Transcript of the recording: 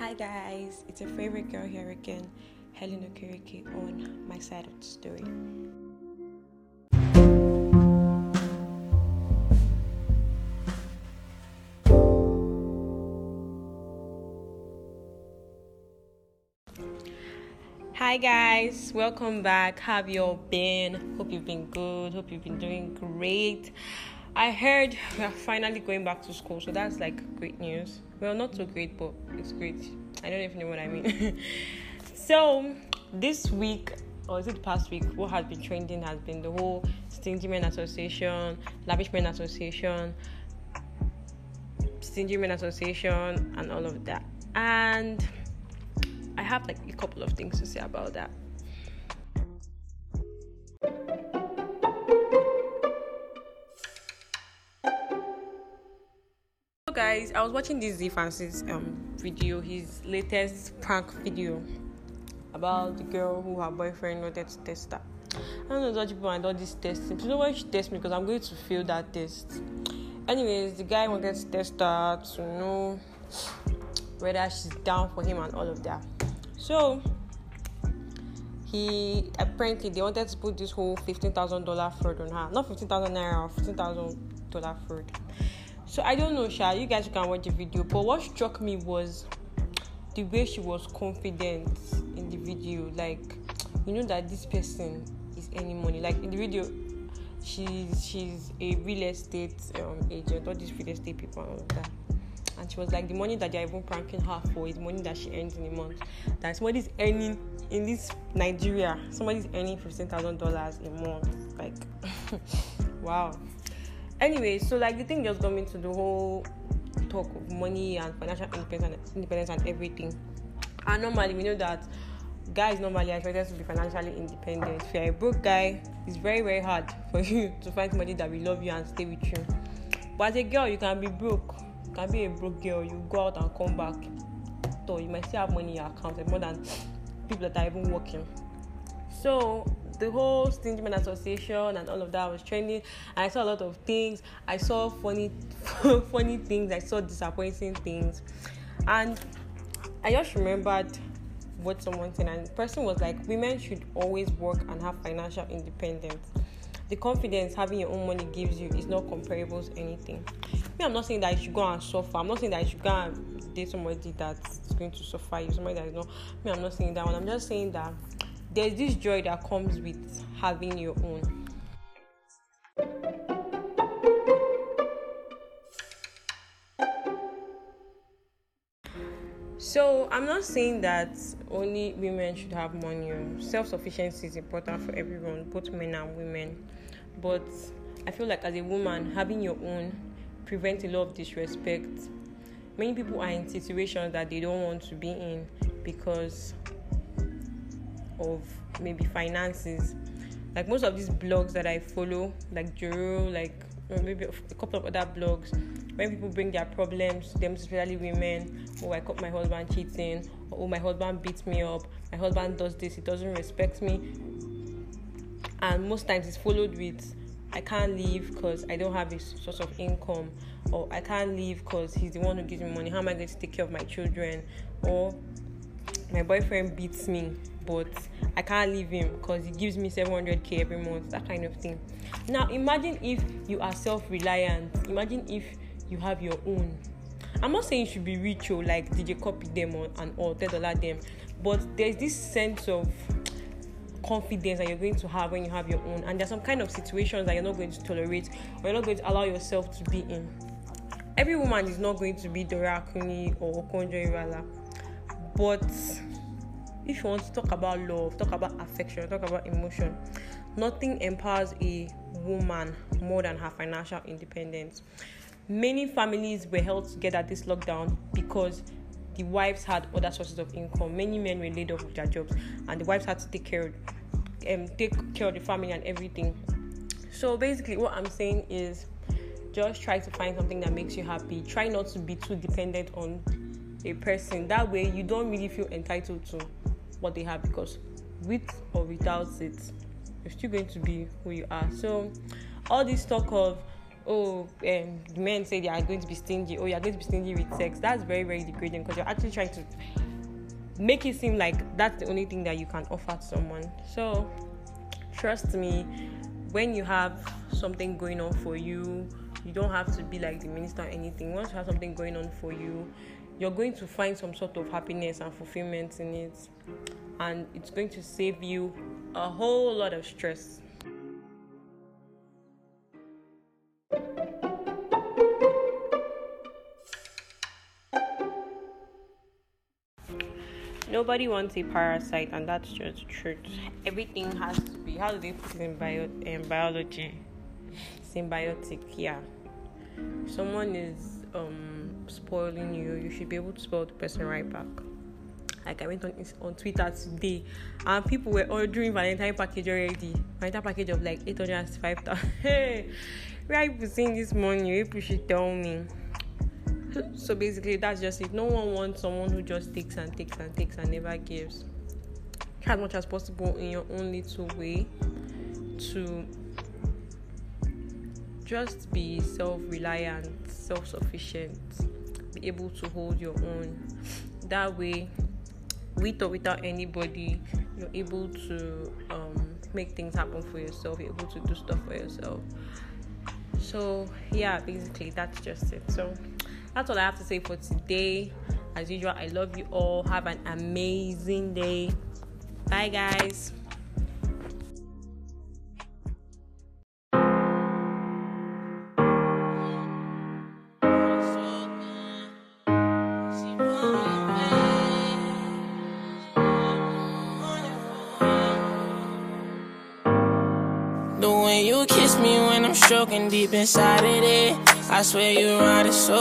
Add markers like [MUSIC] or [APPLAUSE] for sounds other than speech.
Hi guys, it's your favorite girl here again, Helen Okereke on my side of the story. Hi guys, welcome back. How have you all been? Hope you've been good. Hope you've been doing great. I heard [LAUGHS] we are finally going back to school, so that's like great news. Well, not so great, but it's great. I don't even know what I mean. [LAUGHS] so, this week, or is it past week, what has been trending has been the whole Stingy Men Association, Lavish Men Association, Stingy Men Association, and all of that. And I have like a couple of things to say about that. Guys, I was watching this Z Francis um video, his latest prank video about the girl who her boyfriend wanted to test her. I don't know what people and all this testing. You know why she test me because I'm going to fail that test. Anyways, the guy wanted to test her to know whether she's down for him and all of that. So he apparently they wanted to put this whole fifteen thousand dollar fraud on her. Not fifteen thousand naira, fifteen thousand dollar fraud. So I don't know, Sha. You guys can watch the video. But what struck me was the way she was confident in the video. Like, you know that this person is any money. Like in the video, she's she's a real estate um, agent, all these real estate people and all that and she was like the money that they're even pranking her for is money that she earns in a month that somebody's earning in this nigeria somebody's earning fifteen thousand dollars a month like [LAUGHS] wow anyway so like the thing just got me to the whole talk of money and financial independence, independence and everything. And normally we know that guys normally are expected to be financially independent. If you're a broke guy it's very very hard for you [LAUGHS] to find somebody that will love you and stay with you. But as a girl you can be broke. You can be a broke girl. You go out and come back. So you might still have money in your account like more than people that are even working. So the whole men association and all of that was trending and i saw a lot of things i saw funny [LAUGHS] funny things i saw disappointing things and i just remembered what someone said and the person was like women should always work and have financial independence the confidence having your own money gives you is not comparable to anything me, I'm not saying that you should go and suffer. I'm not saying that you should go and date somebody that's going to suffer you, somebody that is not. Me, I'm not saying that one. I'm just saying that there's this joy that comes with having your own. So I'm not saying that only women should have money. Self-sufficiency is important for everyone, both men and women. But I feel like as a woman, having your own prevents a lot of disrespect. Many people are in situations that they don't want to be in because of maybe finances. Like most of these blogs that I follow, like Juro, like maybe a couple of other blogs, when people bring their problems, them especially women, oh I caught my husband cheating, or oh my husband beats me up, my husband does this, he doesn't respect me. And most times it's followed with I can't leave because I don't have a source of income, or I can't leave because he's the one who gives me money. How am I going to take care of my children? Or my boyfriend beats me, but I can't leave him because he gives me 700k every month, that kind of thing. Now, imagine if you are self reliant, imagine if you have your own. I'm not saying you should be rich or like DJ Cuppy them or, and all, $10 them, but there's this sense of confidence that you're going to have when you have your own. And there's some kind of situations that you're not going to tolerate or you're not going to allow yourself to be in. Every woman is not going to be Dora Akunyili or Okonjo Iweala. But if you want to talk about love, talk about affection, talk about emotion, nothing empowers a woman more than her financial independence. Many families were held together this lockdown because the wives had other sources of income. Many men were laid off with their jobs, and the wives had to take care um, take care of the family and everything. So basically, what I'm saying is, just try to find something that makes you happy. Try not to be too dependent on a person. That way, you don't really feel entitled to what they have because with or without it, you're still going to be who you are. So, all this talk of oh, um, men say they are going to be stingy. Oh, you are going to be stingy with sex. That's very, very degrading because you're actually trying to make it seem like that's the only thing that you can offer to someone. So, trust me, when you have something going on for you, you don't have to be like the minister or anything. Once you have something going on for you, you're going to find some sort of happiness and fulfillment in it, and it's going to save you a whole lot of stress. Nobody wants a parasite, and that's just truth. Everything has to be. How do they put it in in biology? Symbiotic, yeah. someone is um spoiling you, you should be able to spoil the person right back. Like I went on on Twitter today, and people were ordering Valentine package already. Valentine package of like eight hundred and five thousand. [LAUGHS] Hey, where are you seeing this money? People should tell me. [LAUGHS] so basically, that's just it. No one wants someone who just takes and takes and takes and never gives. As much as possible in your own little way to just be self reliant, self sufficient, be able to hold your own. That way, with or without anybody, you're able to um, make things happen for yourself, you're able to do stuff for yourself. So, yeah, basically, that's just it. So, that's all I have to say for today. As usual, I love you all. Have an amazing day. Bye, guys. Kiss me when I'm stroking deep inside of it, I swear you ride it so.